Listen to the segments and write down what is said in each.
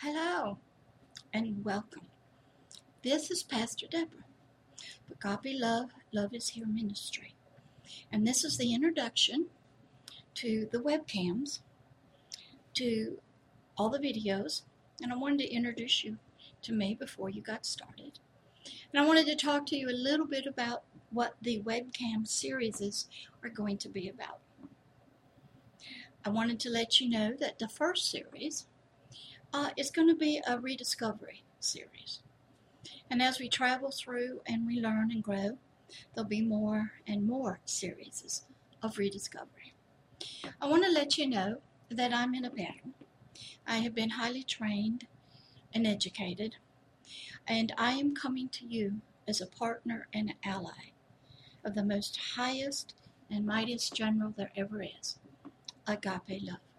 Hello and welcome. This is Pastor Deborah for Agape Love, Love is Here Ministry. And this is the introduction to the webcams, to all the videos, and I wanted to introduce you to me before you got started. And I wanted to talk to you a little bit about what the webcam series are going to be about. I wanted to let you know that the first series uh, is going to be a rediscovery series. And as we travel through and we learn and grow, there'll be more and more series of rediscovery. I want to let you know that I'm in a battle. I have been highly trained and educated, and I am coming to you as a partner and an ally of the most highest and mightiest general there ever is, agape love.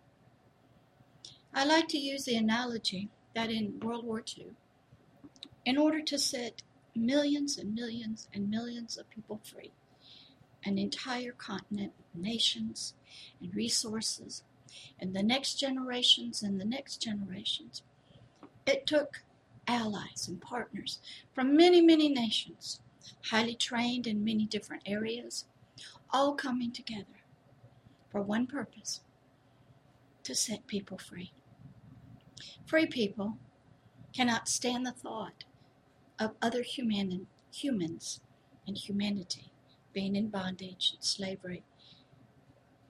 I like to use the analogy that in World War II, in order to set millions and millions and millions of people free, an entire continent, nations, and resources, and the next generations and the next generations, it took allies and partners from many, many nations, highly trained in many different areas, all coming together for one purpose to set people free. Free people cannot stand the thought of other human, humans and humanity being in bondage and slavery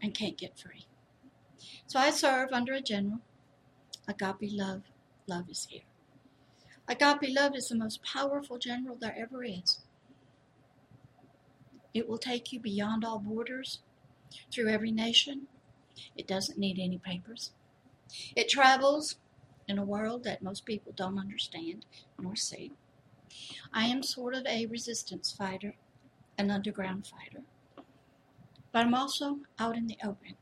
and can't get free. So I serve under a general. Agape love, love is here. Agape love is the most powerful general there ever is. It will take you beyond all borders, through every nation. It doesn't need any papers. It travels in a world that most people don't understand nor see. I am sort of a resistance fighter, an underground fighter, but I'm also out in the open,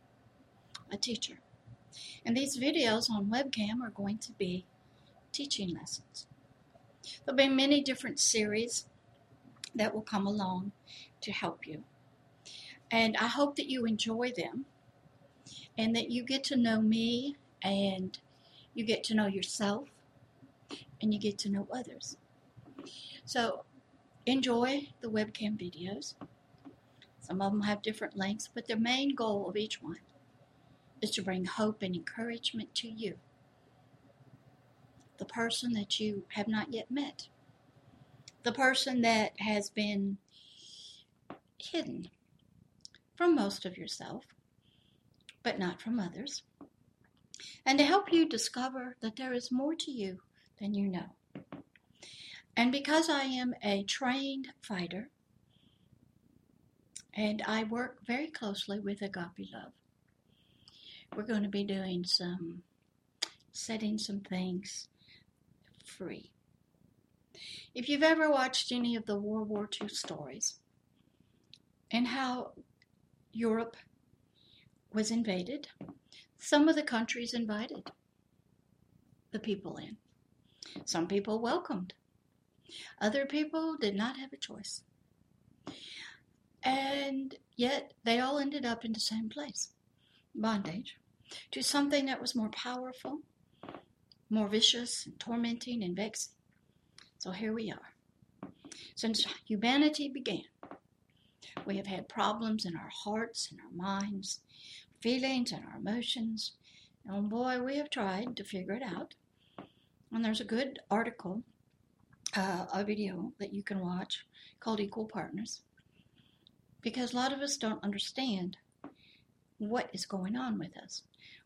a teacher. And these videos on webcam are going to be teaching lessons. There'll be many different series that will come along to help you. And I hope that you enjoy them and that you get to know me and you get to know yourself and you get to know others. So enjoy the webcam videos. Some of them have different lengths, but the main goal of each one is to bring hope and encouragement to you, the person that you have not yet met, the person that has been hidden from most of yourself, but not from others and to help you discover that there is more to you than you know. And because I am a trained fighter, and I work very closely with Agape Love, we're going to be doing some, setting some things free. If you've ever watched any of the World War II stories and how Europe was invaded some of the countries invited the people in. Some people welcomed. Other people did not have a choice. And yet they all ended up in the same place bondage to something that was more powerful, more vicious, and tormenting, and vexing. So here we are. Since humanity began, we have had problems in our hearts and our minds feelings and our emotions. And boy, we have tried to figure it out. And there's a good article, uh, a video that you can watch called Equal Partners. Because a lot of us don't understand what is going on with us.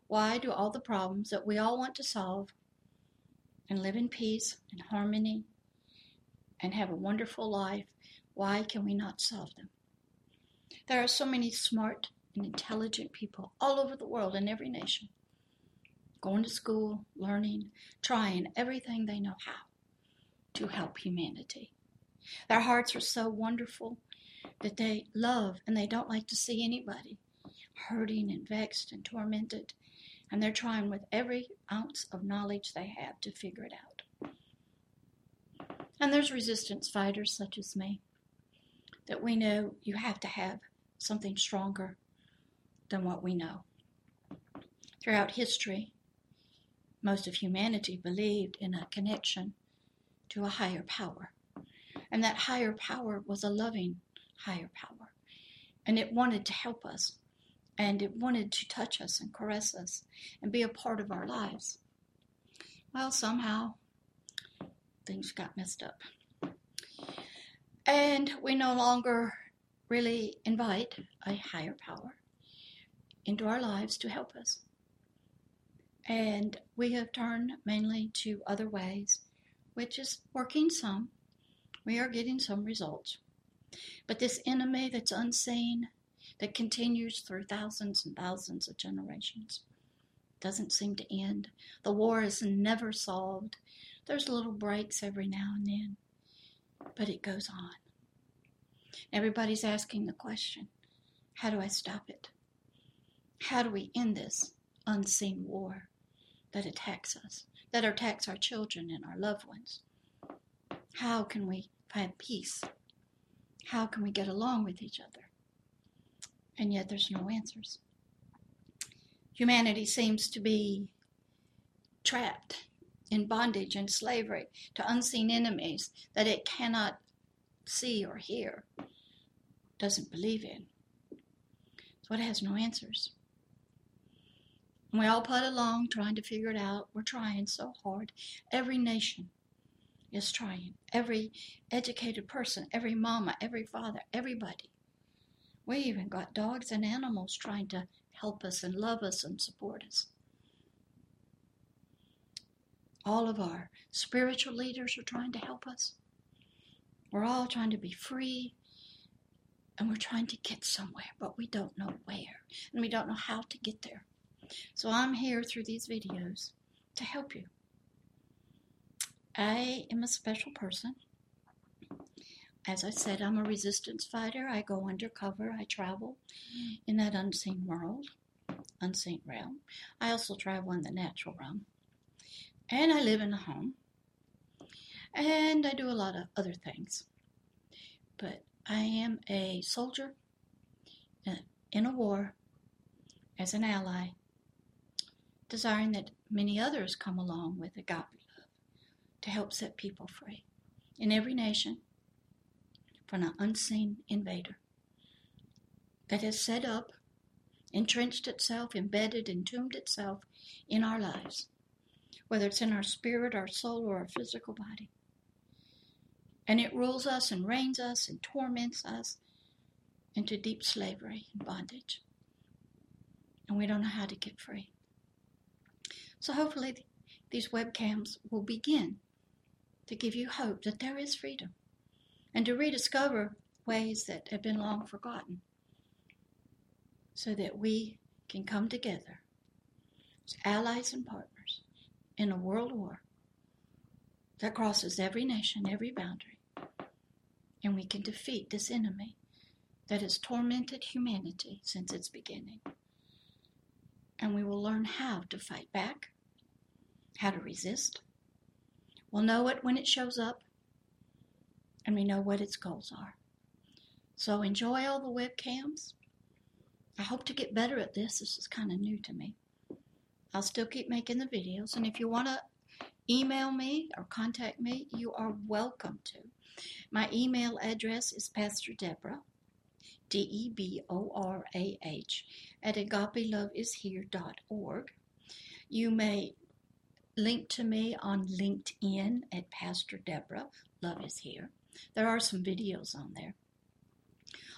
Why do all the problems that we all want to solve and live in peace and harmony and have a wonderful life, why can we not solve them? There are so many smart and intelligent people all over the world in every nation. Going to school, learning, trying everything they know how to help humanity. Their hearts are so wonderful that they love and they don't like to see anybody hurting and vexed and tormented. And they're trying with every ounce of knowledge they have to figure it out. And there's resistance fighters such as me that we know you have to have something stronger than what we know. Throughout history, most of humanity believed in a connection to a higher power. And that higher power was a loving higher power. And it wanted to help us. And it wanted to touch us and caress us and be a part of our lives. Well, somehow things got messed up. And we no longer really invite a higher power into our lives to help us. And we have turned mainly to other ways, which is working some. We are getting some results. But this enemy that's unseen, that continues through thousands and thousands of generations, doesn't seem to end. The war is never solved. There's little breaks every now and then, but it goes on. Everybody's asking the question how do I stop it? How do we end this unseen war? that attacks us, that attacks our children and our loved ones? How can we find peace? How can we get along with each other? And yet there's no answers. Humanity seems to be trapped in bondage and slavery to unseen enemies that it cannot see or hear, doesn't believe in. So it has no answers. And we all put along trying to figure it out. We're trying so hard. Every nation is trying. Every educated person, every mama, every father, everybody. We even got dogs and animals trying to help us and love us and support us. All of our spiritual leaders are trying to help us. We're all trying to be free and we're trying to get somewhere, but we don't know where and we don't know how to get there. So I'm here through these videos to help you. I am a special person. As I said, I'm a resistance fighter. I go undercover. I travel in that unseen world, unseen realm. I also travel in the natural realm. And I live in a home. And I do a lot of other things. But I am a soldier uh, in a war as an ally desiring that many others come along with agape love to help set people free in every nation from an unseen invader that has set up, entrenched itself, embedded, entombed itself in our lives, whether it's in our spirit, our soul, or our physical body. And it rules us and reigns us and torments us into deep slavery and bondage. And we don't know how to get free. So hopefully these webcams will begin to give you hope that there is freedom and to rediscover ways that have been long forgotten so that we can come together as allies and partners in a world war that crosses every nation, every boundary, and we can defeat this enemy that has tormented humanity since its beginning. And we will learn how to fight back how to resist. We'll know it when it shows up, and we know what its goals are. So enjoy all the webcams. I hope to get better at this. This is kind of new to me. I'll still keep making the videos, and if you want to email me or contact me, you are welcome to. My email address is Pastor Deborah, D E B O R A H, at agapeloveishere.org. You may link to me on LinkedIn at Pastor Deborah. Love is here. There are some videos on there.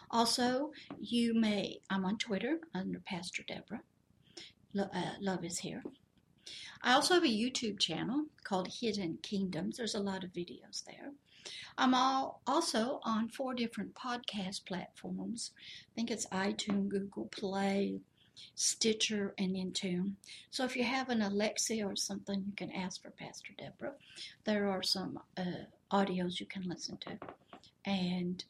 Also, you may, I'm on Twitter under Pastor Deborah. Lo, uh, love is here. I also have a YouTube channel called Hidden Kingdoms. There's a lot of videos there. I'm all, also on four different podcast platforms. I think it's iTunes, Google Play, Stitcher, and Intune. So if you have an Alexa or something, you can ask for Pastor Deborah. There are some uh, audios you can listen to. And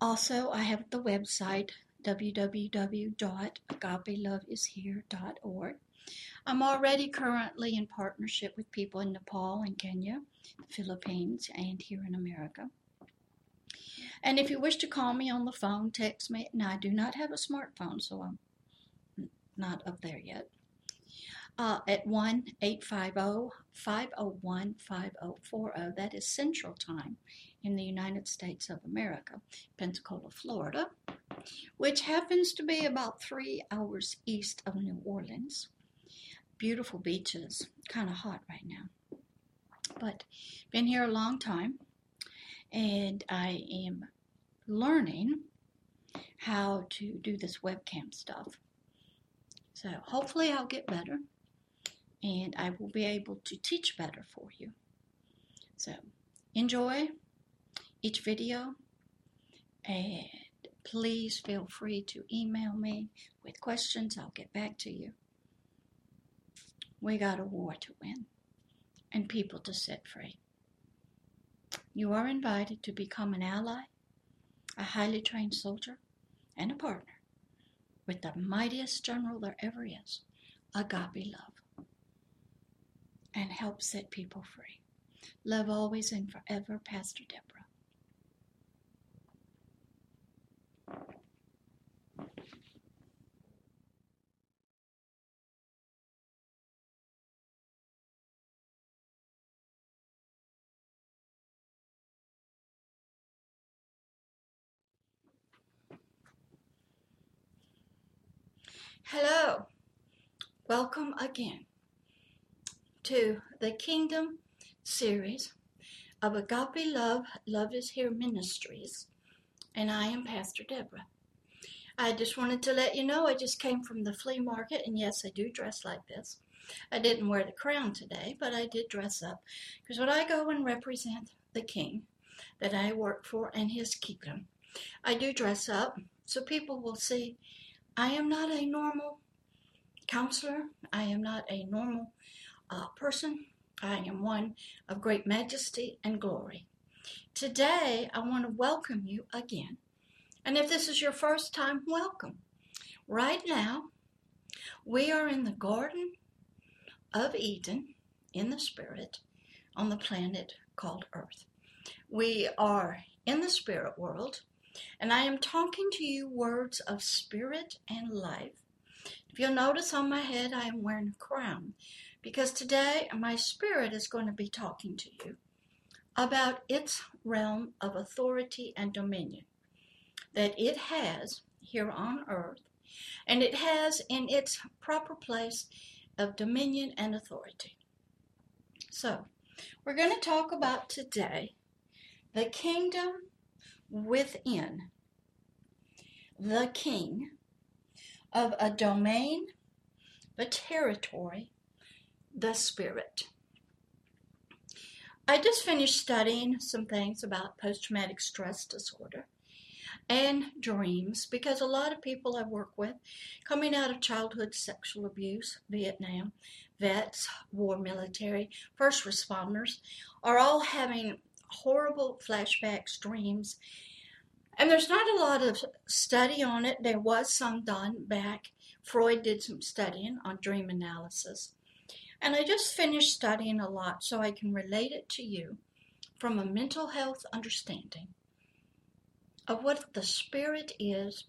also, I have the website www.agapeloveishere.org. I'm already currently in partnership with people in Nepal and Kenya, the Philippines, and here in America. And if you wish to call me on the phone, text me. Now, I do not have a smartphone, so I'm not up there yet. uh, at 1 850 501 5040. That is Central Time in the United States of America, Pensacola, Florida, which happens to be about three hours east of New Orleans. Beautiful beaches, kind of hot right now. But been here a long time and I am learning how to do this webcam stuff. So hopefully I'll get better and I will be able to teach better for you. So enjoy each video and please feel free to email me with questions. I'll get back to you. We got a war to win and people to set free. You are invited to become an ally, a highly trained soldier, and a partner with the mightiest general there ever is, agape love, and help set people free. Love always and forever, Pastor Deborah. Hello, welcome again to the Kingdom series of Agape Love, Love is Here Ministries, and I am Pastor Deborah. I just wanted to let you know I just came from the flea market, and yes, I do dress like this. I didn't wear the crown today, but I did dress up because when I go and represent the King that I work for and his kingdom, I do dress up so people will see I am not a normal counselor. I am not a normal uh, person. I am one of great majesty and glory. Today, I want to welcome you again. And if this is your first time, welcome. Right now, we are in the Garden of Eden in the Spirit on the planet called Earth. We are in the spirit world and I am talking to you words of spirit and life. If you'll notice on my head, I am wearing a crown because today my spirit is going to be talking to you about its realm of authority and dominion that it has here on earth and it has in its proper place of dominion and authority. So, we're going to talk about today the kingdom within the king of a domain, the territory, the spirit. I just finished studying some things about post traumatic stress disorder and dreams because a lot of people I work with coming out of childhood sexual abuse, Vietnam, vets, war military, first responders are all having horrible flashbacks, dreams. And there's not a lot of study on it. There was some done back. Freud did some studying on dream analysis. And I just finished studying a lot so I can relate it to you from a mental health understanding of what the spirit is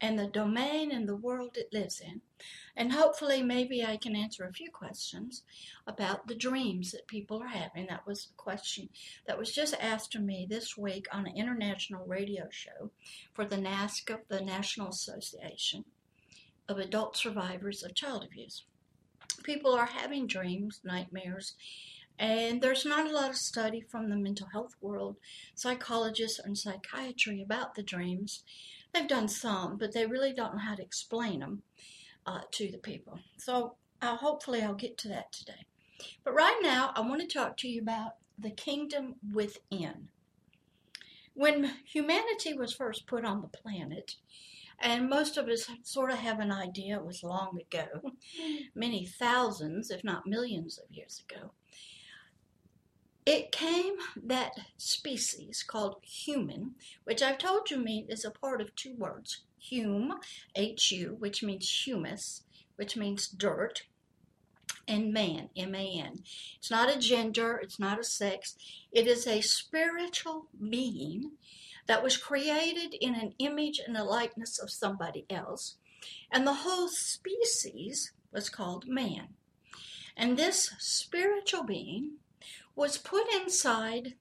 and the domain and the world it lives in. And hopefully, maybe I can answer a few questions about the dreams that people are having. That was a question that was just asked to me this week on an international radio show for the NAASCA, the National Association of Adult Survivors of Child Abuse. People are having dreams, nightmares, and there's not a lot of study from the mental health world, psychologists and psychiatry about the dreams. They've done some, but they really don't know how to explain them uh, to the people. So uh, hopefully I'll get to that today. But right now, I want to talk to you about the kingdom within. When humanity was first put on the planet, and most of us sort of have an idea, it was long ago, many thousands, if not millions of years ago. It came that species called human, which I've told you means is a part of two words hume, H U, which means humus, which means dirt, and man, M A N. It's not a gender, it's not a sex, it is a spiritual being that was created in an image and a likeness of somebody else. And the whole species was called man. And this spiritual being was put inside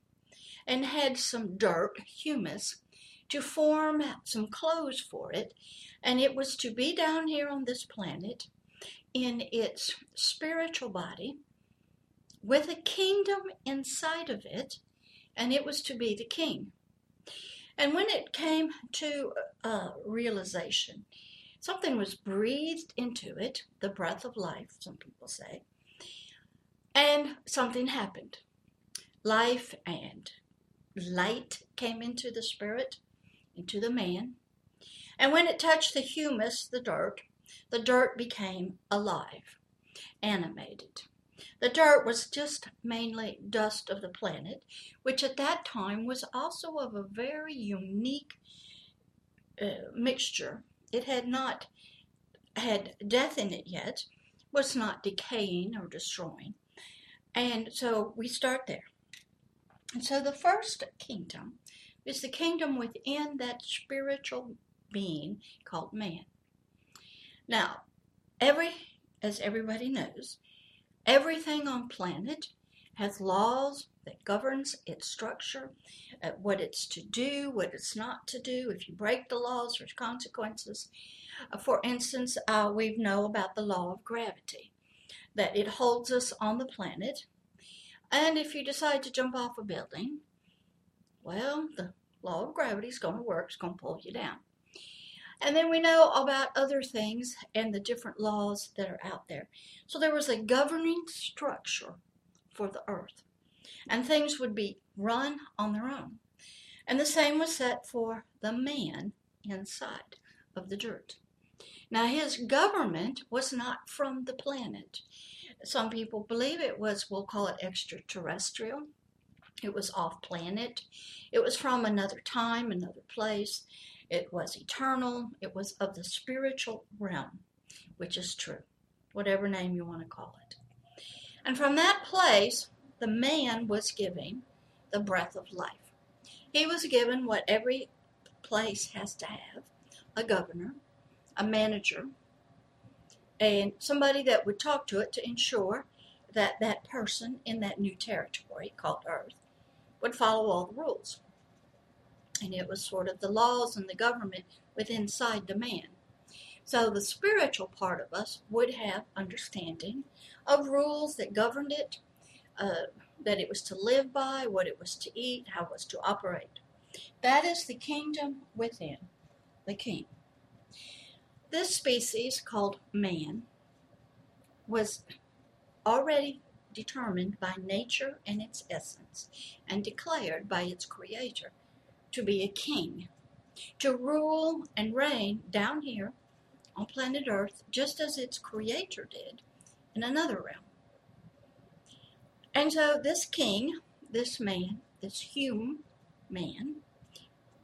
and had some dirt, humus, to form some clothes for it. And it was to be down here on this planet in its spiritual body with a kingdom inside of it, and it was to be the king. And when it came to uh, realization, something was breathed into it, the breath of life, some people say, and something happened. Life and light came into the spirit, into the man. And when it touched the humus, the dirt, the dirt became alive, animated. The dirt was just mainly dust of the planet, which at that time was also of a very unique uh, mixture. It had not had death in it yet, was not decaying or destroying. And so we start there. And so the first kingdom is the kingdom within that spiritual being called man. Now, every, as everybody knows, everything on planet has laws that governs its structure, uh, what it's to do, what it's not to do. If you break the laws, there's consequences. Uh, for instance, uh, we know about the law of gravity, that it holds us on the planet. And if you decide to jump off a building, well, the law of gravity is going to work, it's going to pull you down. And then we know about other things and the different laws that are out there. So there was a governing structure for the earth, and things would be run on their own. And the same was set for the man inside of the dirt. Now, his government was not from the planet. Some people believe it was, we'll call it extraterrestrial. It was off planet. It was from another time, another place. It was eternal. It was of the spiritual realm, which is true, whatever name you want to call it. And from that place, the man was given the breath of life. He was given what every place has to have a governor, a manager, and somebody that would talk to it to ensure that that person in that new territory called Earth would follow all the rules and it was sort of the laws and the government within inside the man. So the spiritual part of us would have understanding of rules that governed it, uh, that it was to live by, what it was to eat, how it was to operate. That is the kingdom within the king. This species, called man, was already determined by nature and its essence and declared by its creator to be a king, to rule and reign down here on planet Earth, just as its creator did in another realm. And so this king, this man, this human man,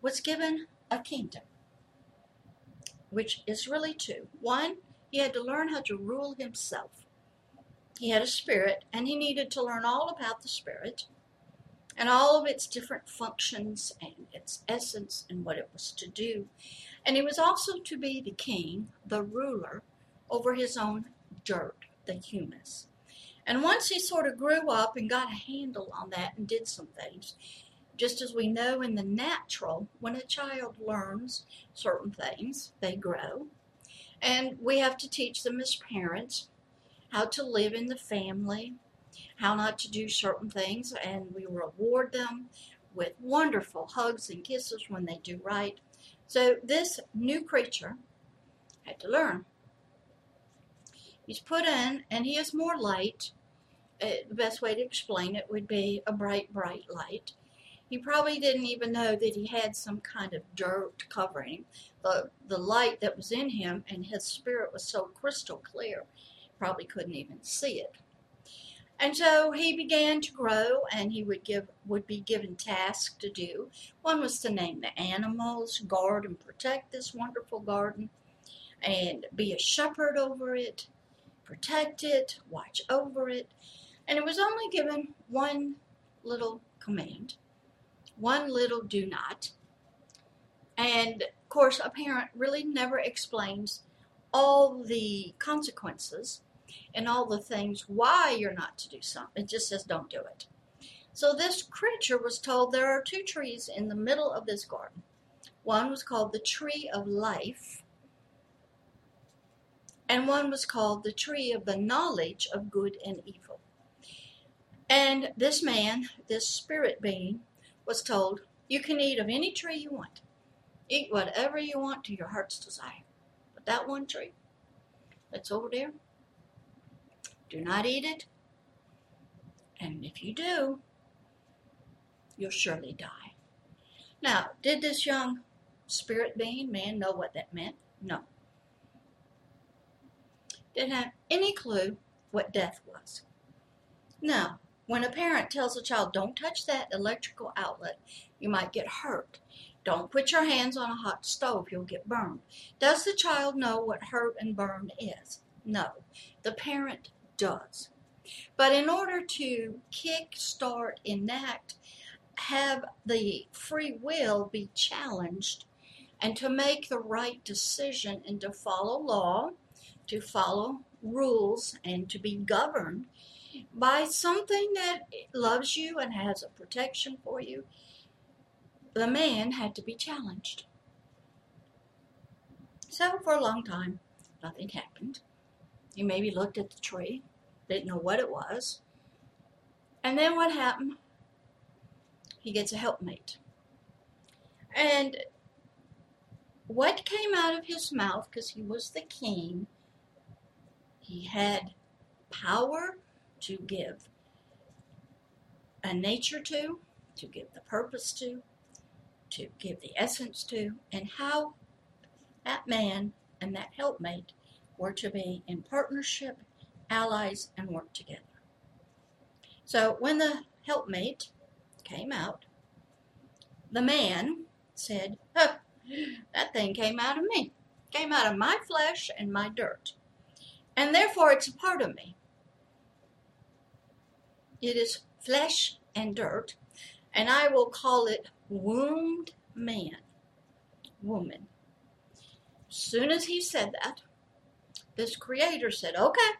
was given a kingdom, which is really two. One, he had to learn how to rule himself. He had a spirit, and he needed to learn all about the spirit and all of its different functions and its essence and what it was to do. And he was also to be the king, the ruler, over his own dirt, the humus. And once he sort of grew up and got a handle on that and did some things, just as we know in the natural, when a child learns certain things, they grow. And we have to teach them as parents how to live in the family, how not to do certain things, and we reward them with wonderful hugs and kisses when they do right. So this new creature had to learn. He's put in, and he is more light. Uh, the best way to explain it would be a bright, bright light. He probably didn't even know that he had some kind of dirt covering The, the light that was in him and his spirit was so crystal clear, probably couldn't even see it. And so he began to grow and he would give would be given tasks to do. One was to name the animals, guard and protect this wonderful garden, and be a shepherd over it, protect it, watch over it. And it was only given one little command, one little do not. And of course, a parent really never explains all the consequences and all the things why you're not to do something. It just says don't do it. So this creature was told there are two trees in the middle of this garden. One was called the tree of life, and one was called the tree of the knowledge of good and evil. And this man, this spirit being, was told, You can eat of any tree you want. Eat whatever you want to your heart's desire. But that one tree that's over there, do not eat it. And if you do, you'll surely die. Now, did this young spirit being man know what that meant? No. Didn't have any clue what death was. Now, when a parent tells a child, don't touch that electrical outlet, you might get hurt. Don't put your hands on a hot stove, you'll get burned. Does the child know what hurt and burn is? No. The parent does. But in order to kick, start, enact, have the free will be challenged, and to make the right decision and to follow law, to follow rules, and to be governed, by something that loves you and has a protection for you, the man had to be challenged. So for a long time, nothing happened. He maybe looked at the tree, didn't know what it was. And then what happened? He gets a helpmate. And what came out of his mouth, because he was the king, he had power to give a nature to, to give the purpose to, to give the essence to, and how that man and that helpmate were to be in partnership, allies, and work together. So when the helpmate came out, the man said, oh, That thing came out of me, came out of my flesh and my dirt, and therefore it's a part of me. It is flesh and dirt, and I will call it wombed man, woman. Soon as he said that, this creator said, "Okay,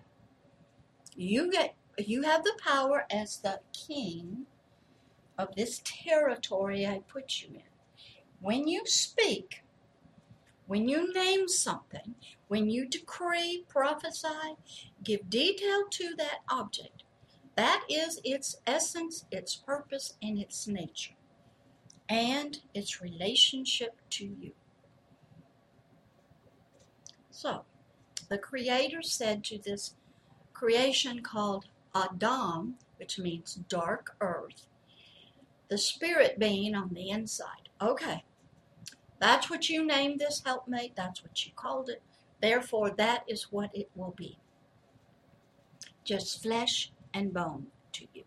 you get you have the power as the king of this territory I put you in. When you speak, when you name something, when you decree, prophesy, give detail to that object, that is its essence, its purpose, and its nature, and its relationship to you. So, the Creator said to this creation called Adam, which means dark earth, the spirit being on the inside. Okay, that's what you named this helpmate, that's what you called it. Therefore, that is what it will be. Just flesh and bone to you.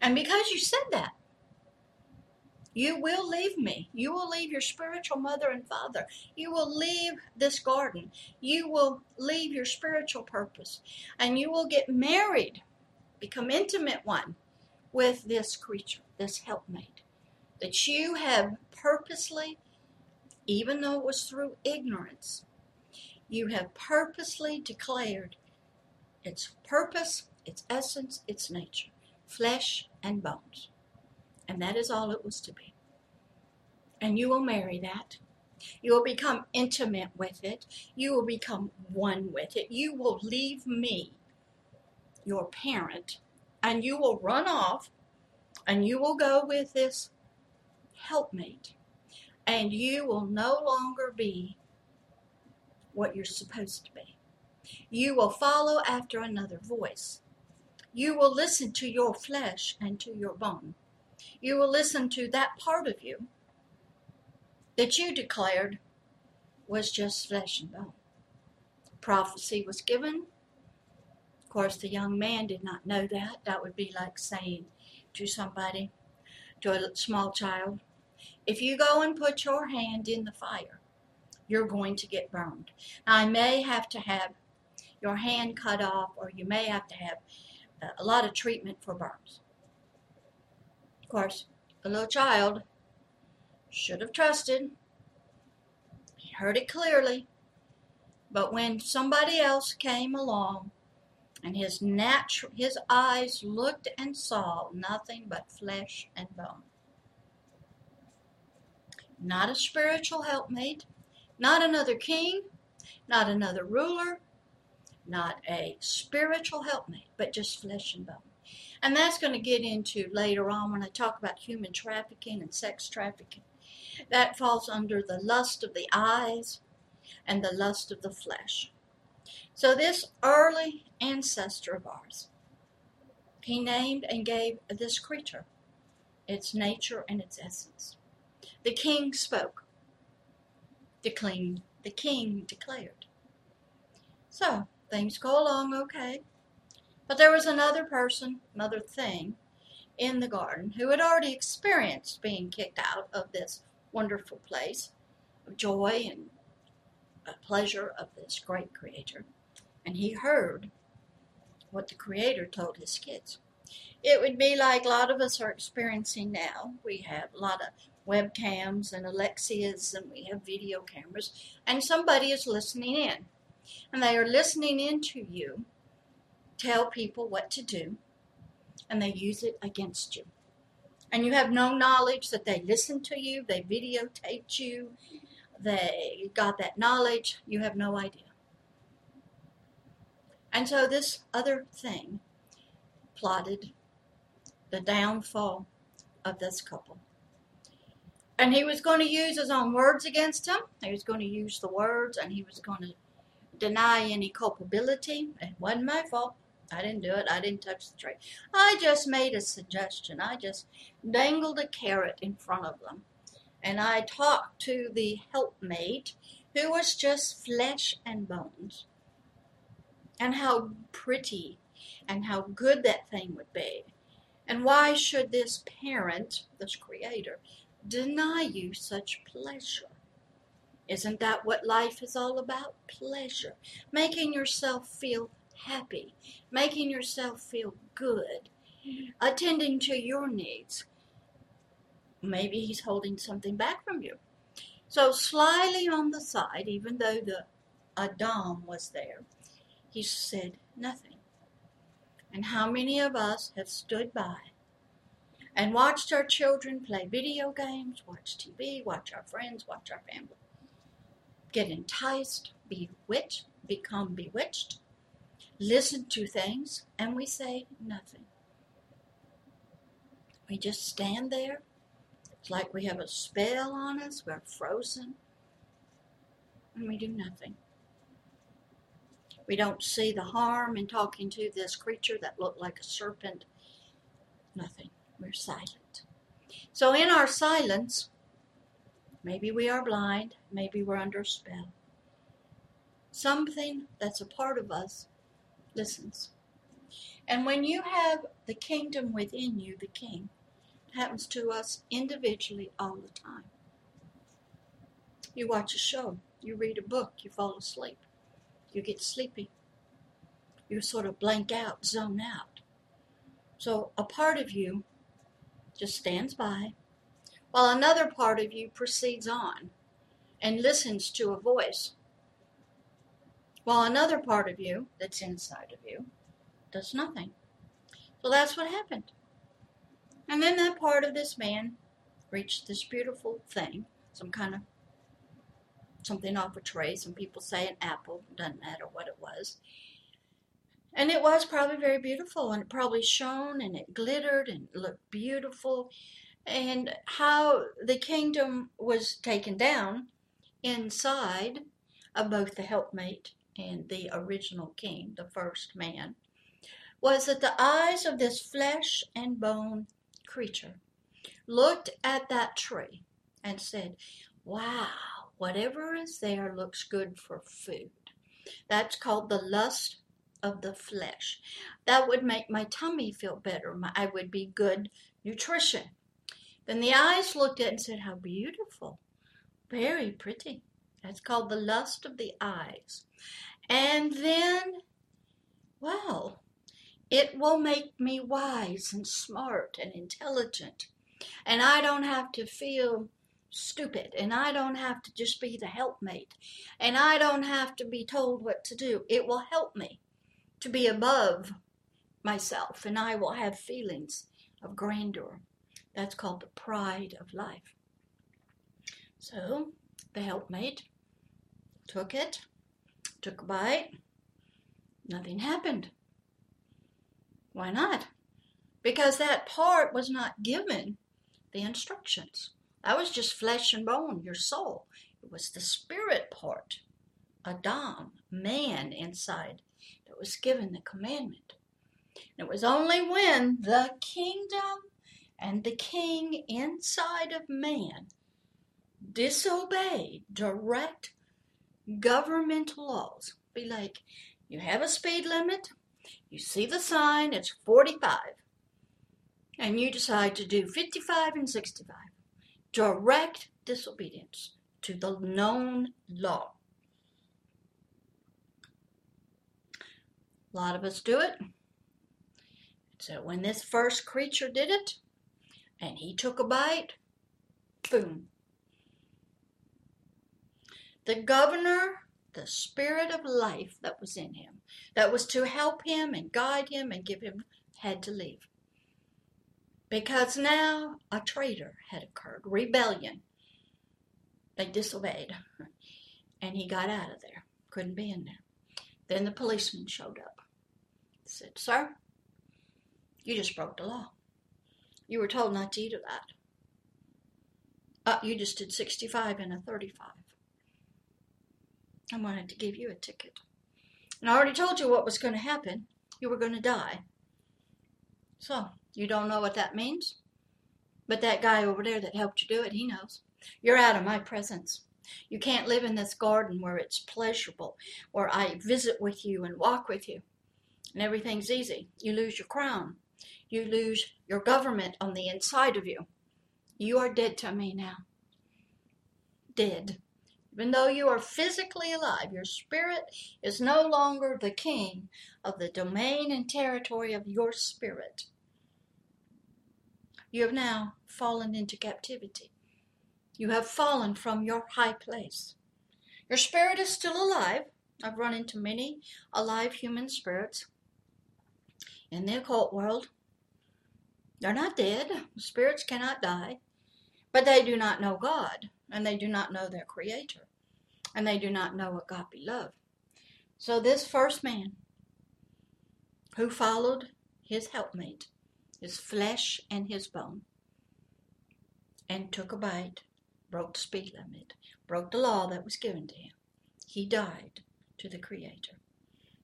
And because you said that, you will leave me. You will leave your spiritual mother and father. You will leave this garden. You will leave your spiritual purpose. And you will get married, become intimate one with this creature, this helpmate. That you have purposely, even though it was through ignorance, you have purposely declared its purpose, its essence, its nature, flesh and bones. And that is all it was to be. And you will marry that. You will become intimate with it. You will become one with it. You will leave me, your parent, and you will run off and you will go with this helpmate. And you will no longer be what you're supposed to be. You will follow after another voice. You will listen to your flesh and to your bone. You will listen to that part of you that you declared was just flesh and bone. Prophecy was given. Of course, the young man did not know that. That would be like saying to somebody, to a small child, if you go and put your hand in the fire, you're going to get burned. I may have to have your hand cut off, or you may have to have uh, a lot of treatment for burns. Of course, a little child should have trusted. He heard it clearly. But when somebody else came along and his natural his eyes looked and saw nothing but flesh and bone. Not a spiritual helpmate, not another king, not another ruler, not a spiritual helpmate, but just flesh and bone. And that's going to get into later on when I talk about human trafficking and sex trafficking. That falls under the lust of the eyes and the lust of the flesh. So, this early ancestor of ours, he named and gave this creature its nature and its essence. The king spoke. The king, the king declared. So, things go along okay. But there was another person, another thing, in the garden who had already experienced being kicked out of this wonderful place of joy and pleasure of this great creator. And he heard what the creator told his kids. It would be like a lot of us are experiencing now. We have a lot of webcams and Alexias and we have video cameras, and somebody is listening in. And they are listening in to you tell people what to do, and they use it against you. And you have no knowledge that they listened to you, they videotaped you, they got that knowledge, you have no idea. And so this other thing plotted the downfall of this couple. And he was going to use his own words against him. He was going to use the words and he was going to deny any culpability. It wasn't my fault. I didn't do it. I didn't touch the tree. I just made a suggestion. I just dangled a carrot in front of them. And I talked to the helpmate who was just flesh and bones. And how pretty and how good that thing would be. And why should this parent, this creator, deny you such pleasure? Isn't that what life is all about? Pleasure. Making yourself feel happy, making yourself feel good, mm-hmm. attending to your needs. Maybe he's holding something back from you. So, slyly on the side, even though the Adam was there, he said nothing. And how many of us have stood by and watched our children play video games, watch TV, watch our friends, watch our family get enticed, bewitched, become bewitched, listen to things, and we say nothing. We just stand there. It's like we have a spell on us, we're frozen, and we do nothing. We don't see the harm in talking to this creature that looked like a serpent. Nothing. We're silent. So, in our silence, maybe we are blind, maybe we're under a spell. Something that's a part of us listens. And when you have the kingdom within you, the king, happens to us individually all the time. You watch a show, you read a book, you fall asleep, you get sleepy, you sort of blank out, zone out. So a part of you just stands by, while another part of you proceeds on and listens to a voice while another part of you that's inside of you does nothing. So that's what happened. And then that part of this man reached this beautiful thing, some kind of something off a tray. Some people say an apple, doesn't matter what it was. And it was probably very beautiful, and it probably shone and it glittered and looked beautiful. And how the kingdom was taken down inside of both the helpmate and the original king, the first man, was that the eyes of this flesh and bone creature looked at that tree and said, Wow, whatever is there looks good for food. That's called the lust of the flesh. That would make my tummy feel better. I would be good nutrition. Then the eyes looked at it and said, How beautiful. Very pretty. That's called the lust of the eyes. And then, well, it will make me wise and smart and intelligent. And I don't have to feel stupid and I don't have to just be the helpmate and I don't have to be told what to do. It will help me to be above myself and I will have feelings of grandeur. That's called the pride of life. So the helpmate took it, took a bite, nothing happened. Why not? Because that part was not given the instructions. That was just flesh and bone, your soul. It was the spirit part, Adam, man inside, that was given the commandment. And it was only when the kingdom and the king inside of man disobeyed direct governmental laws. Be like, you have a speed limit, you see the sign, it's 45, and you decide to do 55 and 65 direct disobedience to the known law. A lot of us do it. So when this first creature did it, and he took a bite, boom. The governor, the spirit of life that was in him, that was to help him and guide him and give him, had to leave because now a traitor had occurred, rebellion. They disobeyed, and he got out of there, couldn't be in there. Then the policeman showed up. Said, Sir, you just broke the law. You were told not to eat of that. Uh, you just did 65 and a 35. I wanted to give you a ticket. And I already told you what was going to happen. You were going to die. So, you don't know what that means? But that guy over there that helped you do it, he knows. You're out of my presence. You can't live in this garden where it's pleasurable, where I visit with you and walk with you, and everything's easy. You lose your crown. You lose your government on the inside of you. You are dead to me now. Dead. Even though you are physically alive, your spirit is no longer the king of the domain and territory of your spirit. You have now fallen into captivity. You have fallen from your high place. Your spirit is still alive. I've run into many alive human spirits in the occult world. They're not dead. Spirits cannot die. But they do not know God, and they do not know their Creator, and they do not know what God love. So, this first man who followed his helpmate his flesh and his bone, and took a bite, broke the speed limit, broke the law that was given to him. He died to the Creator.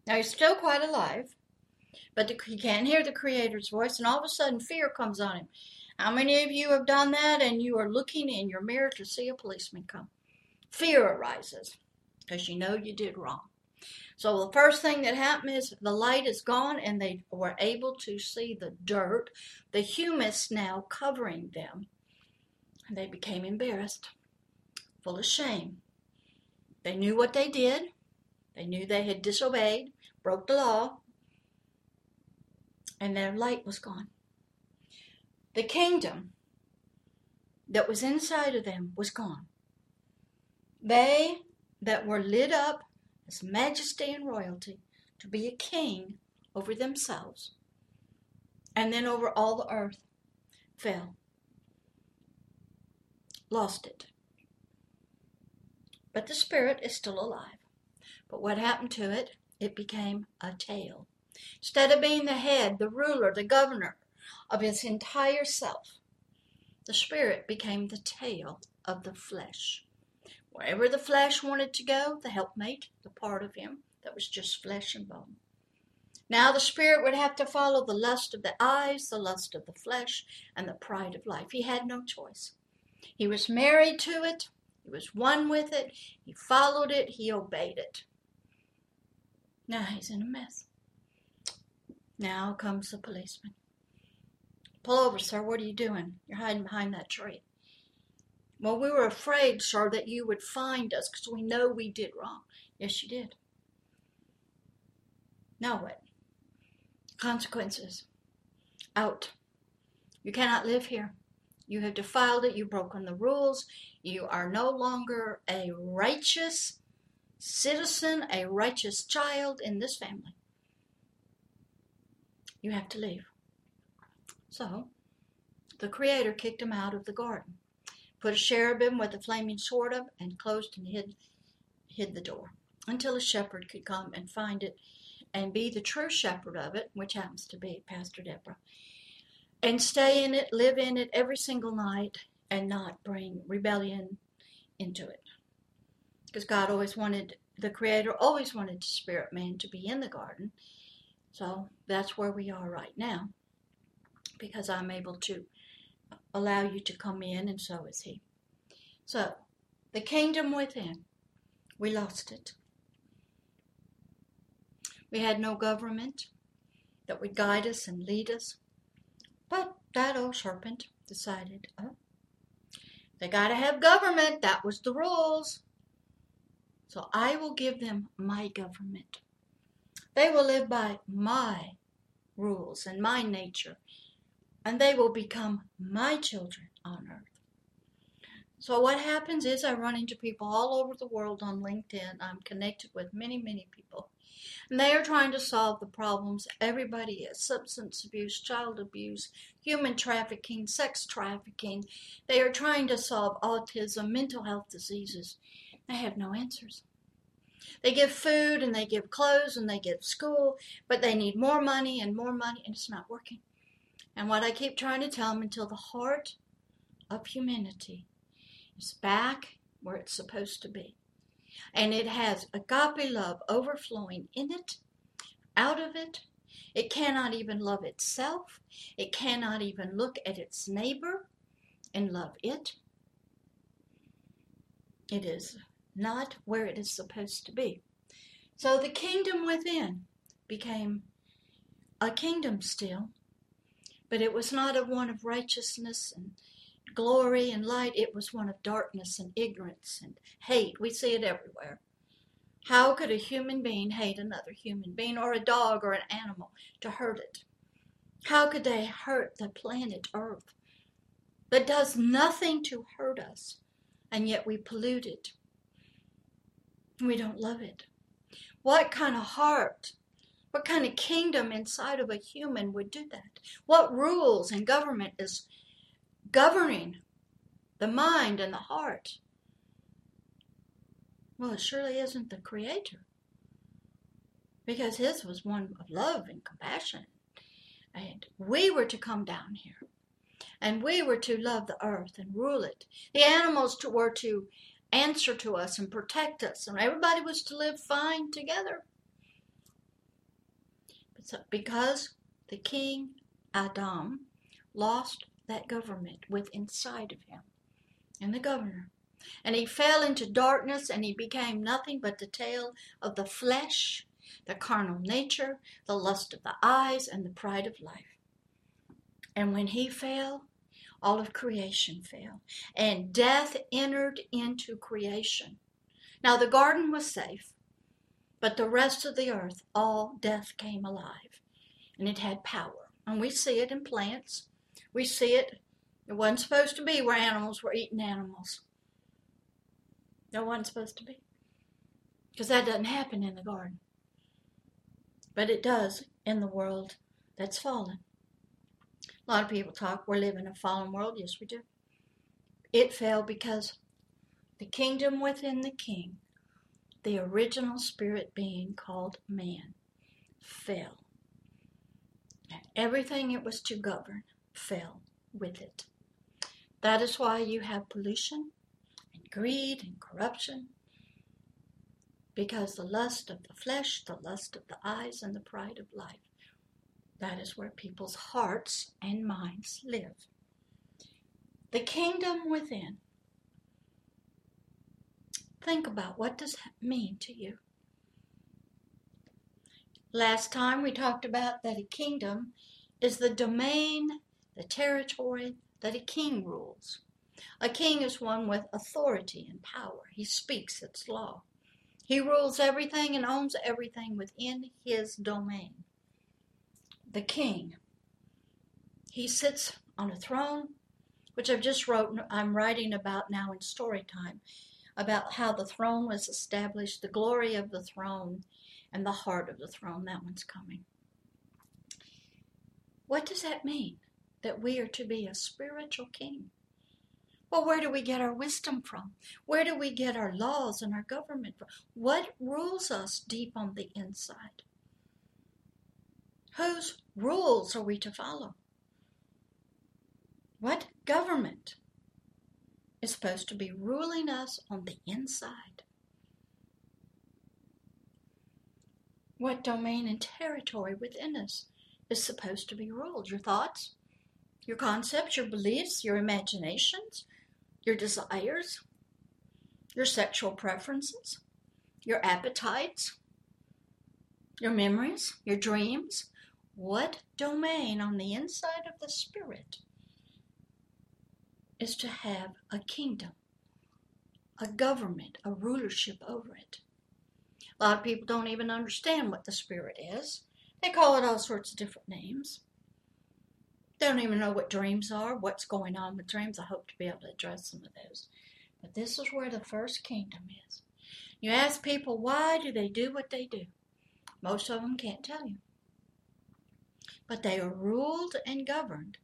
Now he's still quite alive, but the, he can't hear the Creator's voice, and all of a sudden fear comes on him. How many of you have done that and you are looking in your mirror to see a policeman come? Fear arises because you know you did wrong. So the first thing that happened is the light is gone and they were able to see the dirt, the humus now covering them. And they became embarrassed, full of shame. They knew what they did. They knew they had disobeyed, broke the law, and their light was gone. The kingdom that was inside of them was gone. They that were lit up his majesty and royalty, to be a king over themselves, and then over all the earth, fell. Lost it. But the spirit is still alive. But what happened to it? It became a tail. Instead of being the head, the ruler, the governor of its entire self, the spirit became the tail of the flesh. Wherever the flesh wanted to go, the helpmate, the part of him that was just flesh and bone. Now the spirit would have to follow the lust of the eyes, the lust of the flesh, and the pride of life. He had no choice. He was married to it, he was one with it, he followed it, he obeyed it. Now he's in a mess. Now comes the policeman. Pull over, sir. What are you doing? You're hiding behind that tree. Well, we were afraid, sir, that you would find us because we know we did wrong. Yes, you did. Now what? Consequences. Out. You cannot live here. You have defiled it. You've broken the rules. You are no longer a righteous citizen, a righteous child in this family. You have to leave. So, the Creator kicked him out of the garden, put a cherubim with a flaming sword up, and closed and hid, hid the door until a shepherd could come and find it and be the true shepherd of it, which happens to be Pastor Deborah, and stay in it, live in it every single night, and not bring rebellion into it. Because God always wanted, the Creator always wanted the spirit man to be in the garden. So that's where we are right now, because I'm able to allow you to come in, and so is He. So, the kingdom within, we lost it. We had no government that would guide us and lead us. But that old serpent decided, oh, they got to have government. That was the rules. So I will give them my government. They will live by my rules and my nature, and they will become my children on earth. So what happens is I run into people all over the world on LinkedIn. I'm connected with many, many people. And they are trying to solve the problems everybody is substance abuse, child abuse, human trafficking, sex trafficking. They are trying to solve autism, mental health diseases. They have no answers. They give food and they give clothes and they give school, but they need more money and more money, and it's not working. And what I keep trying to tell them until the heart of humanity is back where it's supposed to be and it has agape love overflowing in it, out of it. It cannot even love itself. It cannot even look at its neighbor and love it. It is not where it is supposed to be. So the kingdom within became a kingdom still, but it was not a one of righteousness and glory and light, it was one of darkness and ignorance and hate. We see it everywhere. How could a human being hate another human being or a dog or an animal to hurt it? How could they hurt the planet Earth that does nothing to hurt us and yet we pollute it? We don't love it. What kind of heart, what kind of kingdom inside of a human would do that? What rules and government is governing the mind and the heart. Well, it surely isn't the Creator. Because His was one of love and compassion. And we were to come down here. And we were to love the earth and rule it. The animals were to answer to us and protect us. And everybody was to live fine together. So, because the king Adam lost that government with inside of him and the governor. And he fell into darkness and he became nothing but the tail of the flesh, the carnal nature, the lust of the eyes, and the pride of life. And when he fell, all of creation fell, and death entered into creation. Now the garden was safe, but the rest of the earth, all death came alive, and it had power. And we see it in plants, we see it. It wasn't supposed to be where animals were eating animals. It wasn't supposed to be. Because that doesn't happen in the garden. But it does in the world that's fallen. A lot of people talk, we're living in a fallen world. Yes, we do. It fell because the kingdom within the king, the original spirit being called man, fell. And everything it was to govern fell with it. That is why you have pollution and greed and corruption. Because the lust of the flesh, the lust of the eyes, and the pride of life, that is where people's hearts and minds live. The kingdom within. Think about what does that mean to you? Last time we talked about that a kingdom is the domain the territory that a king rules. A king is one with authority and power. He speaks its law. He rules everything and owns everything within his domain. The king, he sits on a throne which I've just wrote, I'm writing about now in story time, about how the throne was established, the glory of the throne, and the heart of the throne. That one's coming. What does that mean? That we are to be a spiritual king. Well, where do we get our wisdom from? Where do we get our laws and our government from? What rules us deep on the inside? Whose rules are we to follow? What government is supposed to be ruling us on the inside? What domain and territory within us is supposed to be ruled? Your thoughts, your concepts, your beliefs, your imaginations, your desires, your sexual preferences, your appetites, your memories, your dreams. What domain on the inside of the spirit is to have a kingdom, a government, a rulership over it? A lot of people don't even understand what the spirit is. They call it all sorts of different names. They don't even know what dreams are, what's going on with dreams. I hope to be able to address some of those. But this is where the first kingdom is. You ask people why do they do what they do? Most of them can't tell you. But they are ruled and governed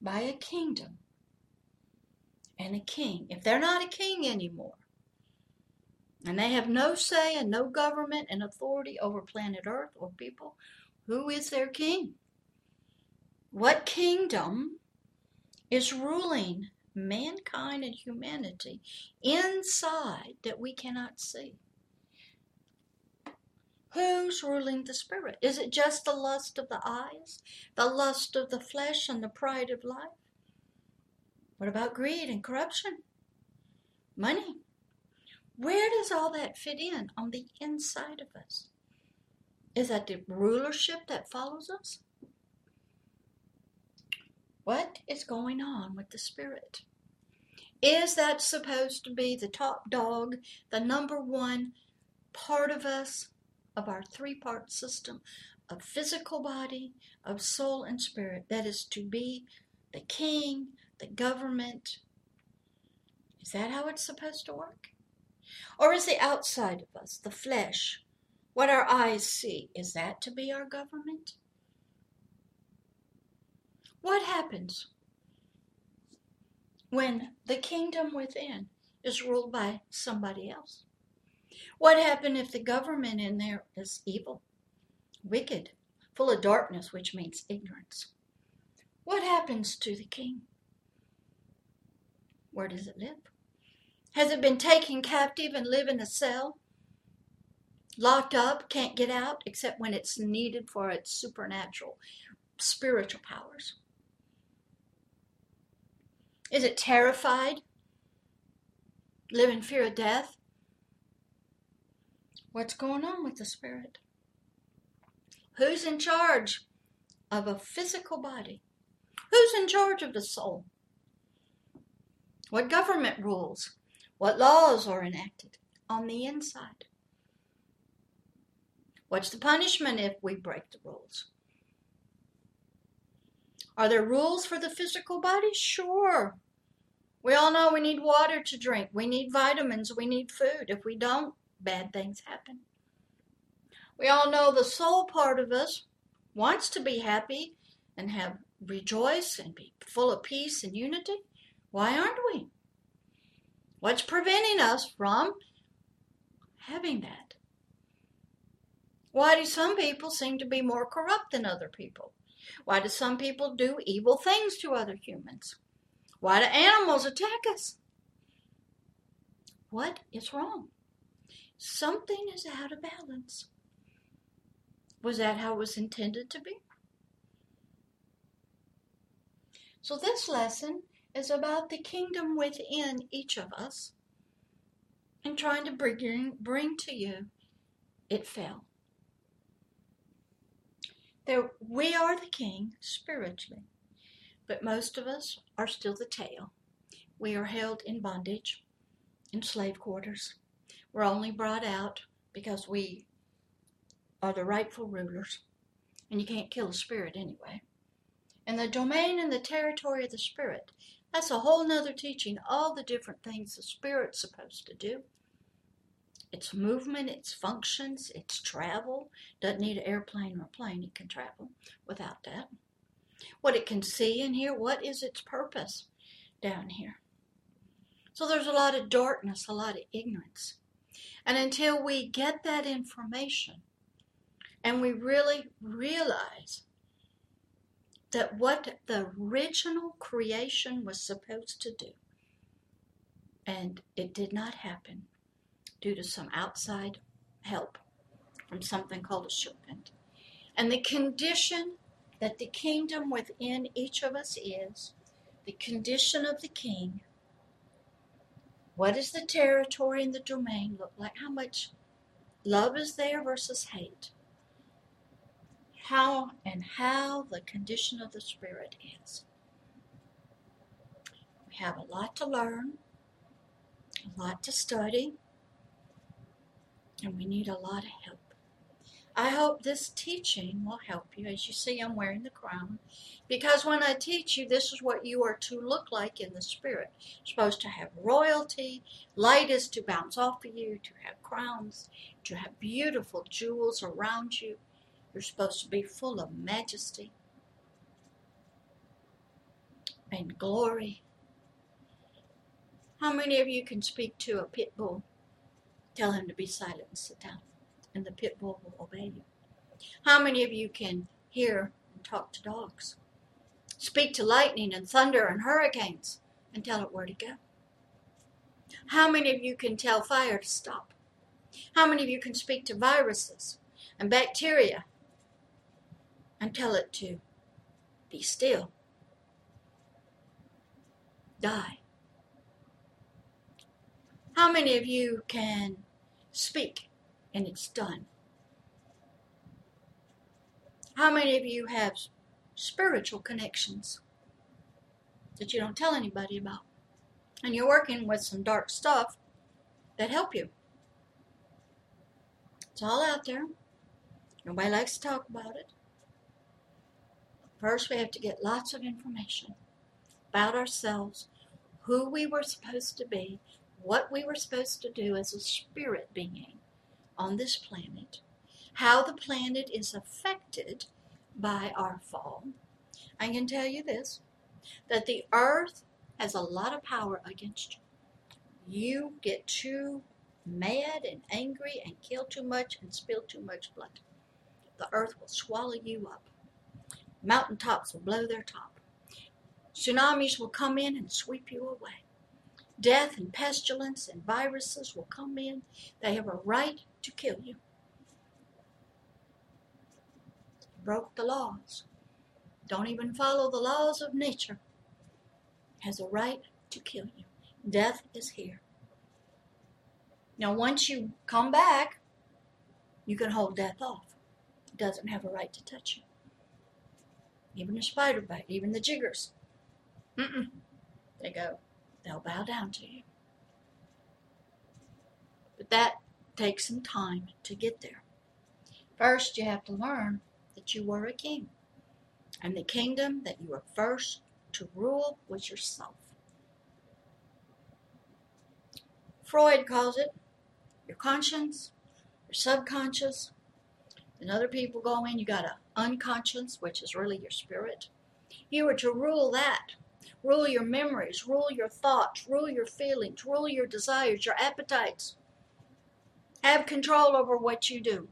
by a kingdom and a king. If they're not a king anymore, and they have no say and no government and authority over planet Earth or people, who is their king? What kingdom is ruling mankind and humanity inside that we cannot see? Who's ruling the spirit? Is it just the lust of the eyes, the lust of the flesh, and the pride of life? What about greed and corruption? Money. Where does all that fit in on the inside of us? Is that the rulership that follows us? What is going on with the spirit? Is that supposed to be the top dog, the number one part of us, of our three part system of physical body, of soul, and spirit? That is to be the king, the government. Is that how it's supposed to work? Or is the outside of us, the flesh, what our eyes see, is that to be our government? What happens when the kingdom within is ruled by somebody else? What happens if the government in there is evil, wicked, full of darkness, which means ignorance? What happens to the king? Where does it live? Has it been taken captive and live in a cell? Locked up, can't get out except when it's needed for its supernatural, spiritual powers? Is it terrified? Live in fear of death? What's going on with the spirit? Who's in charge of a physical body? Who's in charge of the soul? What government rules? What laws are enacted on the inside? What's the punishment if we break the rules? Are there rules for the physical body? Sure. We all know we need water to drink. We need vitamins. We need food. If we don't, bad things happen. We all know the soul part of us wants to be happy and have rejoice and be full of peace and unity. Why aren't we? What's preventing us from having that? Why do some people seem to be more corrupt than other people? Why do some people do evil things to other humans? Why do animals attack us? What is wrong? Something is out of balance. Was that how it was intended to be? So, this lesson is about the kingdom within each of us and trying to bring, bring to you it fell. There, we are the king spiritually, but most of us are still the tail. We are held in bondage, in slave quarters. We're only brought out because we are the rightful rulers, and you can't kill a spirit anyway. And the domain and the territory of the spirit That's a whole nother teaching, all the different things the Spirit's supposed to do. Its movement, its functions, its travel. Doesn't need an airplane or a plane, it can travel without that. What it can see and hear, what is its purpose down here? So there's a lot of darkness, a lot of ignorance. And until we get that information and we really realize that what the original creation was supposed to do, and it did not happen due to some outside help from something called a serpent. And the condition that the kingdom within each of us is, the condition of the king, what does the territory and the domain look like? How much love is there versus hate? How and how the condition of the spirit is. We have a lot to learn, a lot to study, and we need a lot of help. I hope this teaching will help you. As you see, I'm wearing the crown. Because when I teach you, this is what you are to look like in the spirit. You're supposed to have royalty, light is to bounce off of you, to have crowns, to have beautiful jewels around you. You're supposed to be full of majesty and glory. How many of you can speak to a pit bull? Tell him to be silent and sit down, and the pit bull will obey you. How many of you can hear and talk to dogs? Speak to lightning and thunder and hurricanes and tell it where to go. How many of you can tell fire to stop? How many of you can speak to viruses and bacteria and tell it to be still? Die. How many of you can speak and it's done? How many of you have spiritual connections that you don't tell anybody about? And you're working with some dark stuff that help you. It's all out there. Nobody likes to talk about it. First, we have to get lots of information about ourselves, who we were supposed to be, what we were supposed to do as a spirit being on this planet, how the planet is affected by our fall. I can tell you this that the earth has a lot of power against you. You get too mad and angry and kill too much and spill too much blood. The earth will swallow you up. Mountaintops will blow their top. Tsunamis will come in and sweep you away. Death and pestilence and viruses will come in. They have a right to kill you. Broke the laws. Don't even follow the laws of nature. Has a right to kill you. Death is here. Now, once you come back, you can hold death off. It doesn't have a right to touch you. Even a spider bite, even the jiggers. Mm-mm. They go they'll bow down to you. But that takes some time to get there. First, you have to learn that you were a king, and the kingdom that you were first to rule was yourself. Freud calls it your conscience, your subconscious, and other people go in, you got an unconscious, which is really your spirit. You are to rule that Rule your memories, rule your thoughts, rule your feelings, rule your desires, your appetites. Have control over what you do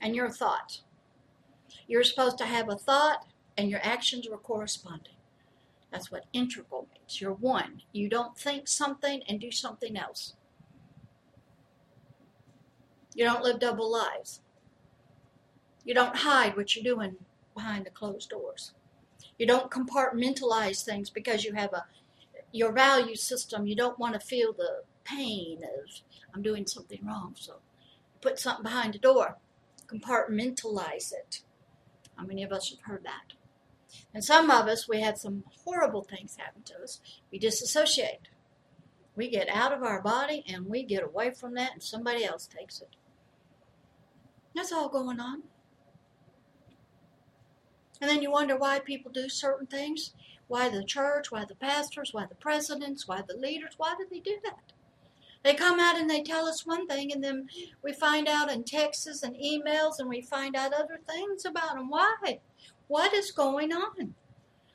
and your thoughts. You're supposed to have a thought and your actions are corresponding. That's what integral means. You're one. You don't think something and do something else. You don't live double lives. You don't hide what you're doing behind the closed doors. You don't compartmentalize things because you have a your value system. You don't want to feel the pain of I'm doing something wrong. So put something behind the door. Compartmentalize it. How many of us have heard that? And some of us, we had some horrible things happen to us. We disassociate. We get out of our body and we get away from that, and somebody else takes it. That's all going on. And then you wonder why people do certain things. Why the church, why the pastors, why the presidents, why the leaders, why do they do that? They come out and they tell us one thing, and then we find out in texts and emails, and we find out other things about them. Why? What is going on?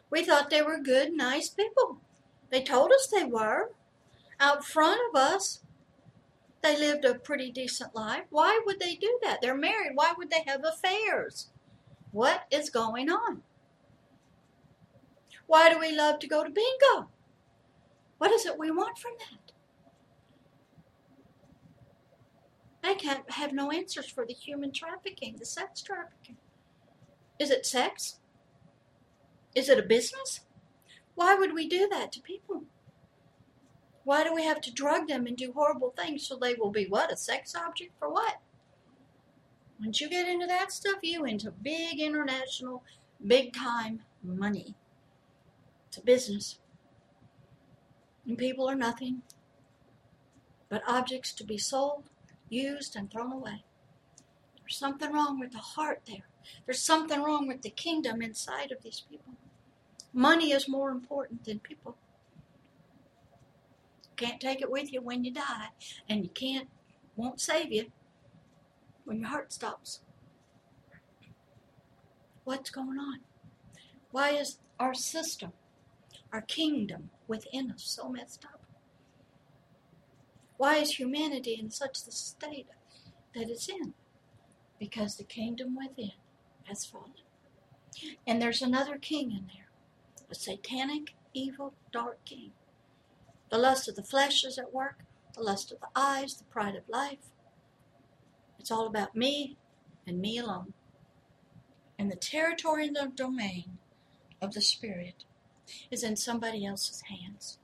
We thought they were good, nice people. They told us they were. Out front of us, they lived a pretty decent life. Why would they do that? They're married. Why would they have affairs? What is going on? Why do we love to go to bingo? What is it we want from that? I can't have no answers for the human trafficking, the sex trafficking. Is it sex? Is it a business? Why would we do that to people? Why do we have to drug them and do horrible things so they will be what? A sex object for what? Once you get into that stuff, you into big international, big time money. It's a business. And people are nothing but objects to be sold used and thrown away. There's something wrong with the heart there. There's something wrong with the kingdom inside of these people. Money is more important than people. Can't take it with you when you die, and you can't, won't save you when your heart stops. What's going on? Why is our system, our kingdom within us so messed up? Why is humanity in such the state that it's in? Because the kingdom within has fallen. And there's another king in there a satanic, evil, dark king. The lust of the flesh is at work, the lust of the eyes, the pride of life. It's all about me and me alone. And the territory and the domain of the Spirit is in somebody else's hands.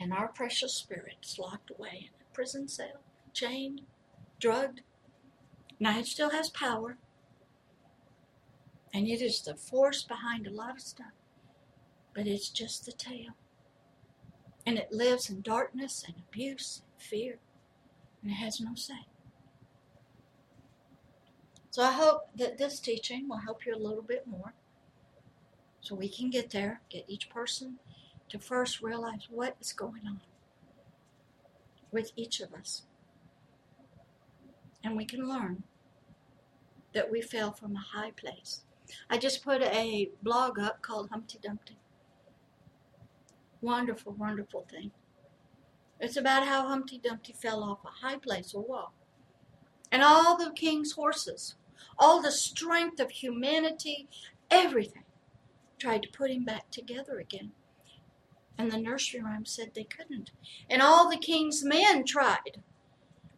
And our precious spirit is locked away in a prison cell, chained, drugged. Now it still has power. And it is the force behind a lot of stuff. But it's just the tail. And it lives in darkness and abuse and fear. And it has no say. So I hope that this teaching will help you a little bit more. So we can get there, get each person to first realize what is going on with each of us. And we can learn that we fell from a high place. I just put a blog up called Humpty Dumpty. Wonderful, wonderful thing. It's about how Humpty Dumpty fell off a high place, a wall. And all the king's horses, all the strength of humanity, everything, tried to put him back together again. And the nursery rhyme said they couldn't. And all the king's men tried.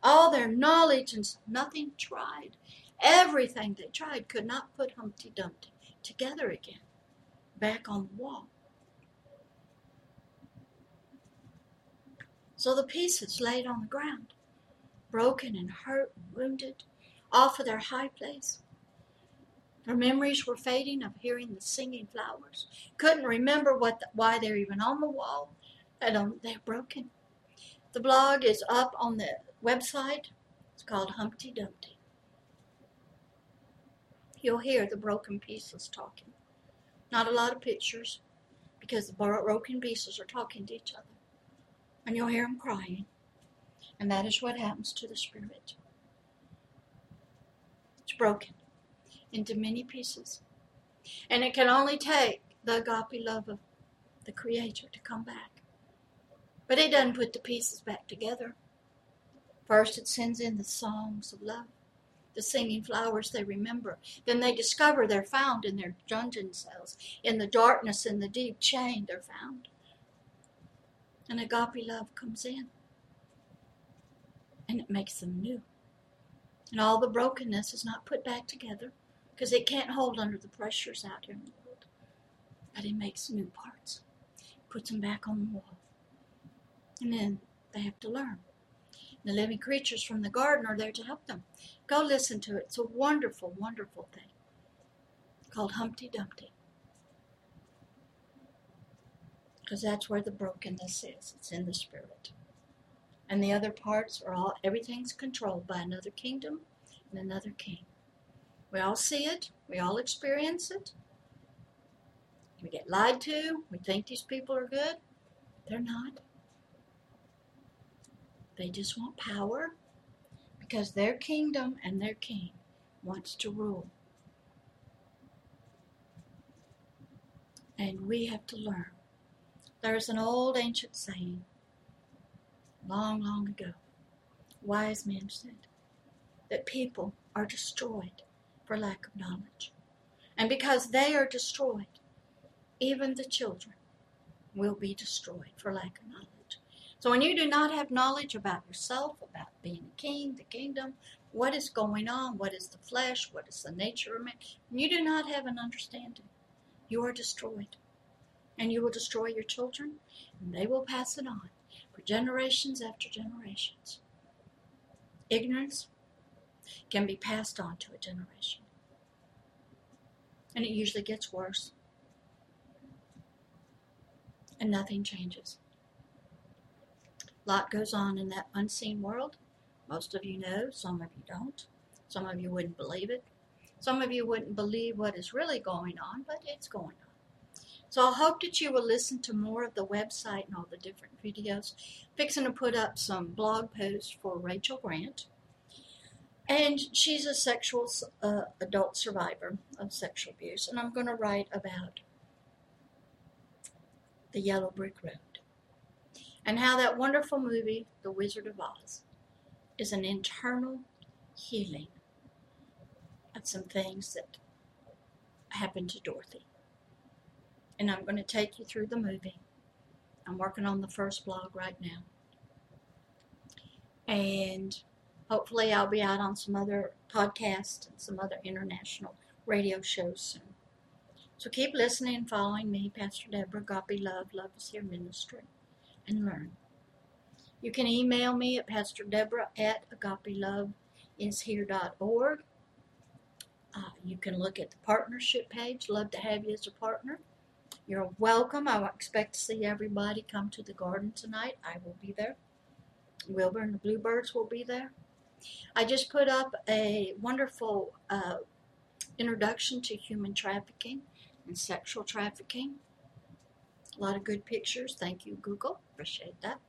All their knowledge and nothing tried. Everything they tried could not put Humpty Dumpty together again, back on the wall. So the pieces laid on the ground, broken and hurt and wounded, off of their high place. Their memories were fading of hearing the singing flowers. Couldn't remember what the, why they're even on the wall. They don't, um, they're broken. The blog is up on the website. It's called Humpty Dumpty. You'll hear the broken pieces talking. Not a lot of pictures because the broken pieces are talking to each other. And you'll hear them crying. And that is what happens to the spirit. Broken into many pieces. And it can only take the agape love of the Creator to come back. But it doesn't put the pieces back together. First, it sends in the songs of love, the singing flowers they remember. Then they discover they're found in their dungeon cells. In the darkness, in the deep chain, they're found. And agape love comes in. And it makes them new. And all the brokenness is not put back together because it can't hold under the pressures out here in the world. But it makes new parts, puts them back on the wall. And then they have to learn. The living creatures from the garden are there to help them. Go listen to it. It's a wonderful, wonderful thing called Humpty Dumpty. Because that's where the brokenness is. It's in the spirit. And the other parts are all, everything's controlled by another kingdom and another king. We all see it, we all experience it, We get lied to. We think these people are good. They're not. They just want power because their kingdom and their king wants to rule. And we have to learn. There's an old ancient saying, long, long ago, wise men said, that people are destroyed for lack of knowledge. And because they are destroyed, even the children will be destroyed for lack of knowledge. So when you do not have knowledge about yourself, about being a king, the kingdom, what is going on, what is the flesh, what is the nature of man, when you do not have an understanding, you are destroyed. And you will destroy your children, and they will pass it on for generations after generations. Ignorance can be passed on to a generation. And it usually gets worse. And nothing changes. A lot goes on in that unseen world. Most of you know, some of you don't. Some of you wouldn't believe it. Some of you wouldn't believe what is really going on, but it's going on. So I hope that you will listen to more of the website and all the different videos. Fixing to put up some blog posts for Rachel Grant. And she's a sexual uh, adult survivor of sexual abuse. And I'm going to write about the Yellow Brick Road and how that wonderful movie, The Wizard of Oz, is an internal healing of some things that happened to Dorothy. And I'm going to take you through the movie. I'm working on the first blog right now. And hopefully, I'll be out on some other podcasts and some other international radio shows soon. So keep listening and following me, Pastor Deborah. Agape love. Love is here ministry and learn. You can email me at pastordeborah at agapeloveishere.org. Uh, you can look at the partnership page. Love to have you as a partner. You're welcome. I expect to see everybody come to the garden tonight. I will be there. Wilbur and the Bluebirds will be there. I just put up a wonderful uh, introduction to human trafficking and sexual trafficking. A lot of good pictures. Thank you, Google. Appreciate that.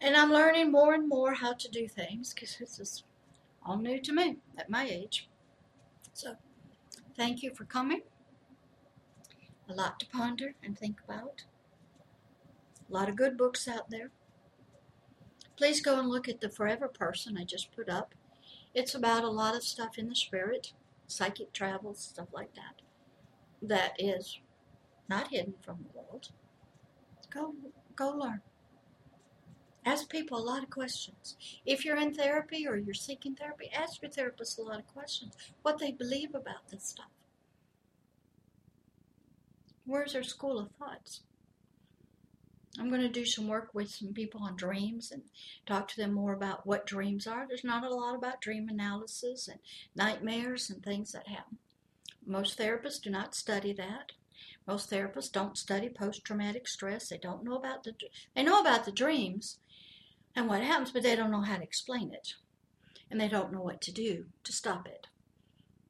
And I'm learning more and more how to do things because this is all new to me at my age. So, thank you for coming. A lot to ponder and think about. A lot of good books out there. Please go and look at The Forever Person I just put up. It's about a lot of stuff in the spirit, psychic travels, stuff like that, that is not hidden from the world. Go, go learn. Ask people a lot of questions. If you're in therapy or you're seeking therapy, ask your therapist a lot of questions. What they believe about this stuff. Where's our school of thoughts? I'm going to do some work with some people on dreams and talk to them more about what dreams are. There's not a lot about dream analysis and nightmares and things that happen. Most therapists do not study that. Most therapists don't study post-traumatic stress. They don't know about the they know about the dreams and what happens, but they don't know how to explain it. And they don't know what to do to stop it.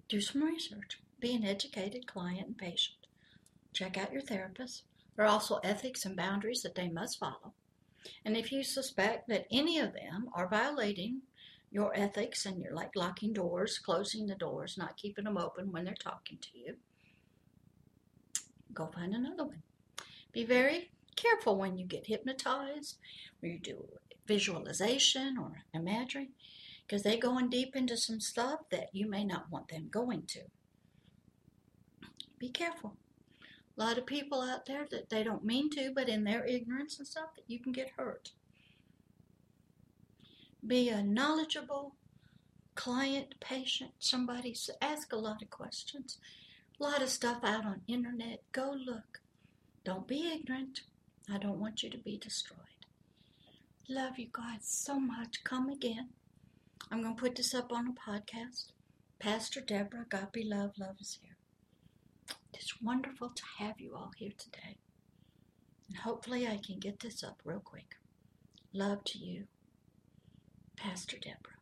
Do some research. Be an educated client and patient. Check out your therapist. There are also ethics and boundaries that they must follow. And if you suspect that any of them are violating your ethics and you're like locking doors, closing the doors, not keeping them open when they're talking to you, go find another one. Be very careful when you get hypnotized or you do visualization or imagery because they're going deep into some stuff that you may not want them going to. Be careful. A lot of people out there that they don't mean to, but in their ignorance and stuff, that you can get hurt. Be a knowledgeable client, patient, somebody. Ask a lot of questions. A lot of stuff out on internet. Go look. Don't be ignorant. I don't want you to be destroyed. Love you guys so much. Come again. I'm going to put this up on a podcast. Pastor Deborah, Agape love, love is here. It's wonderful to have you all here today. And hopefully I can get this up real quick. Love to you, Pastor Deborah.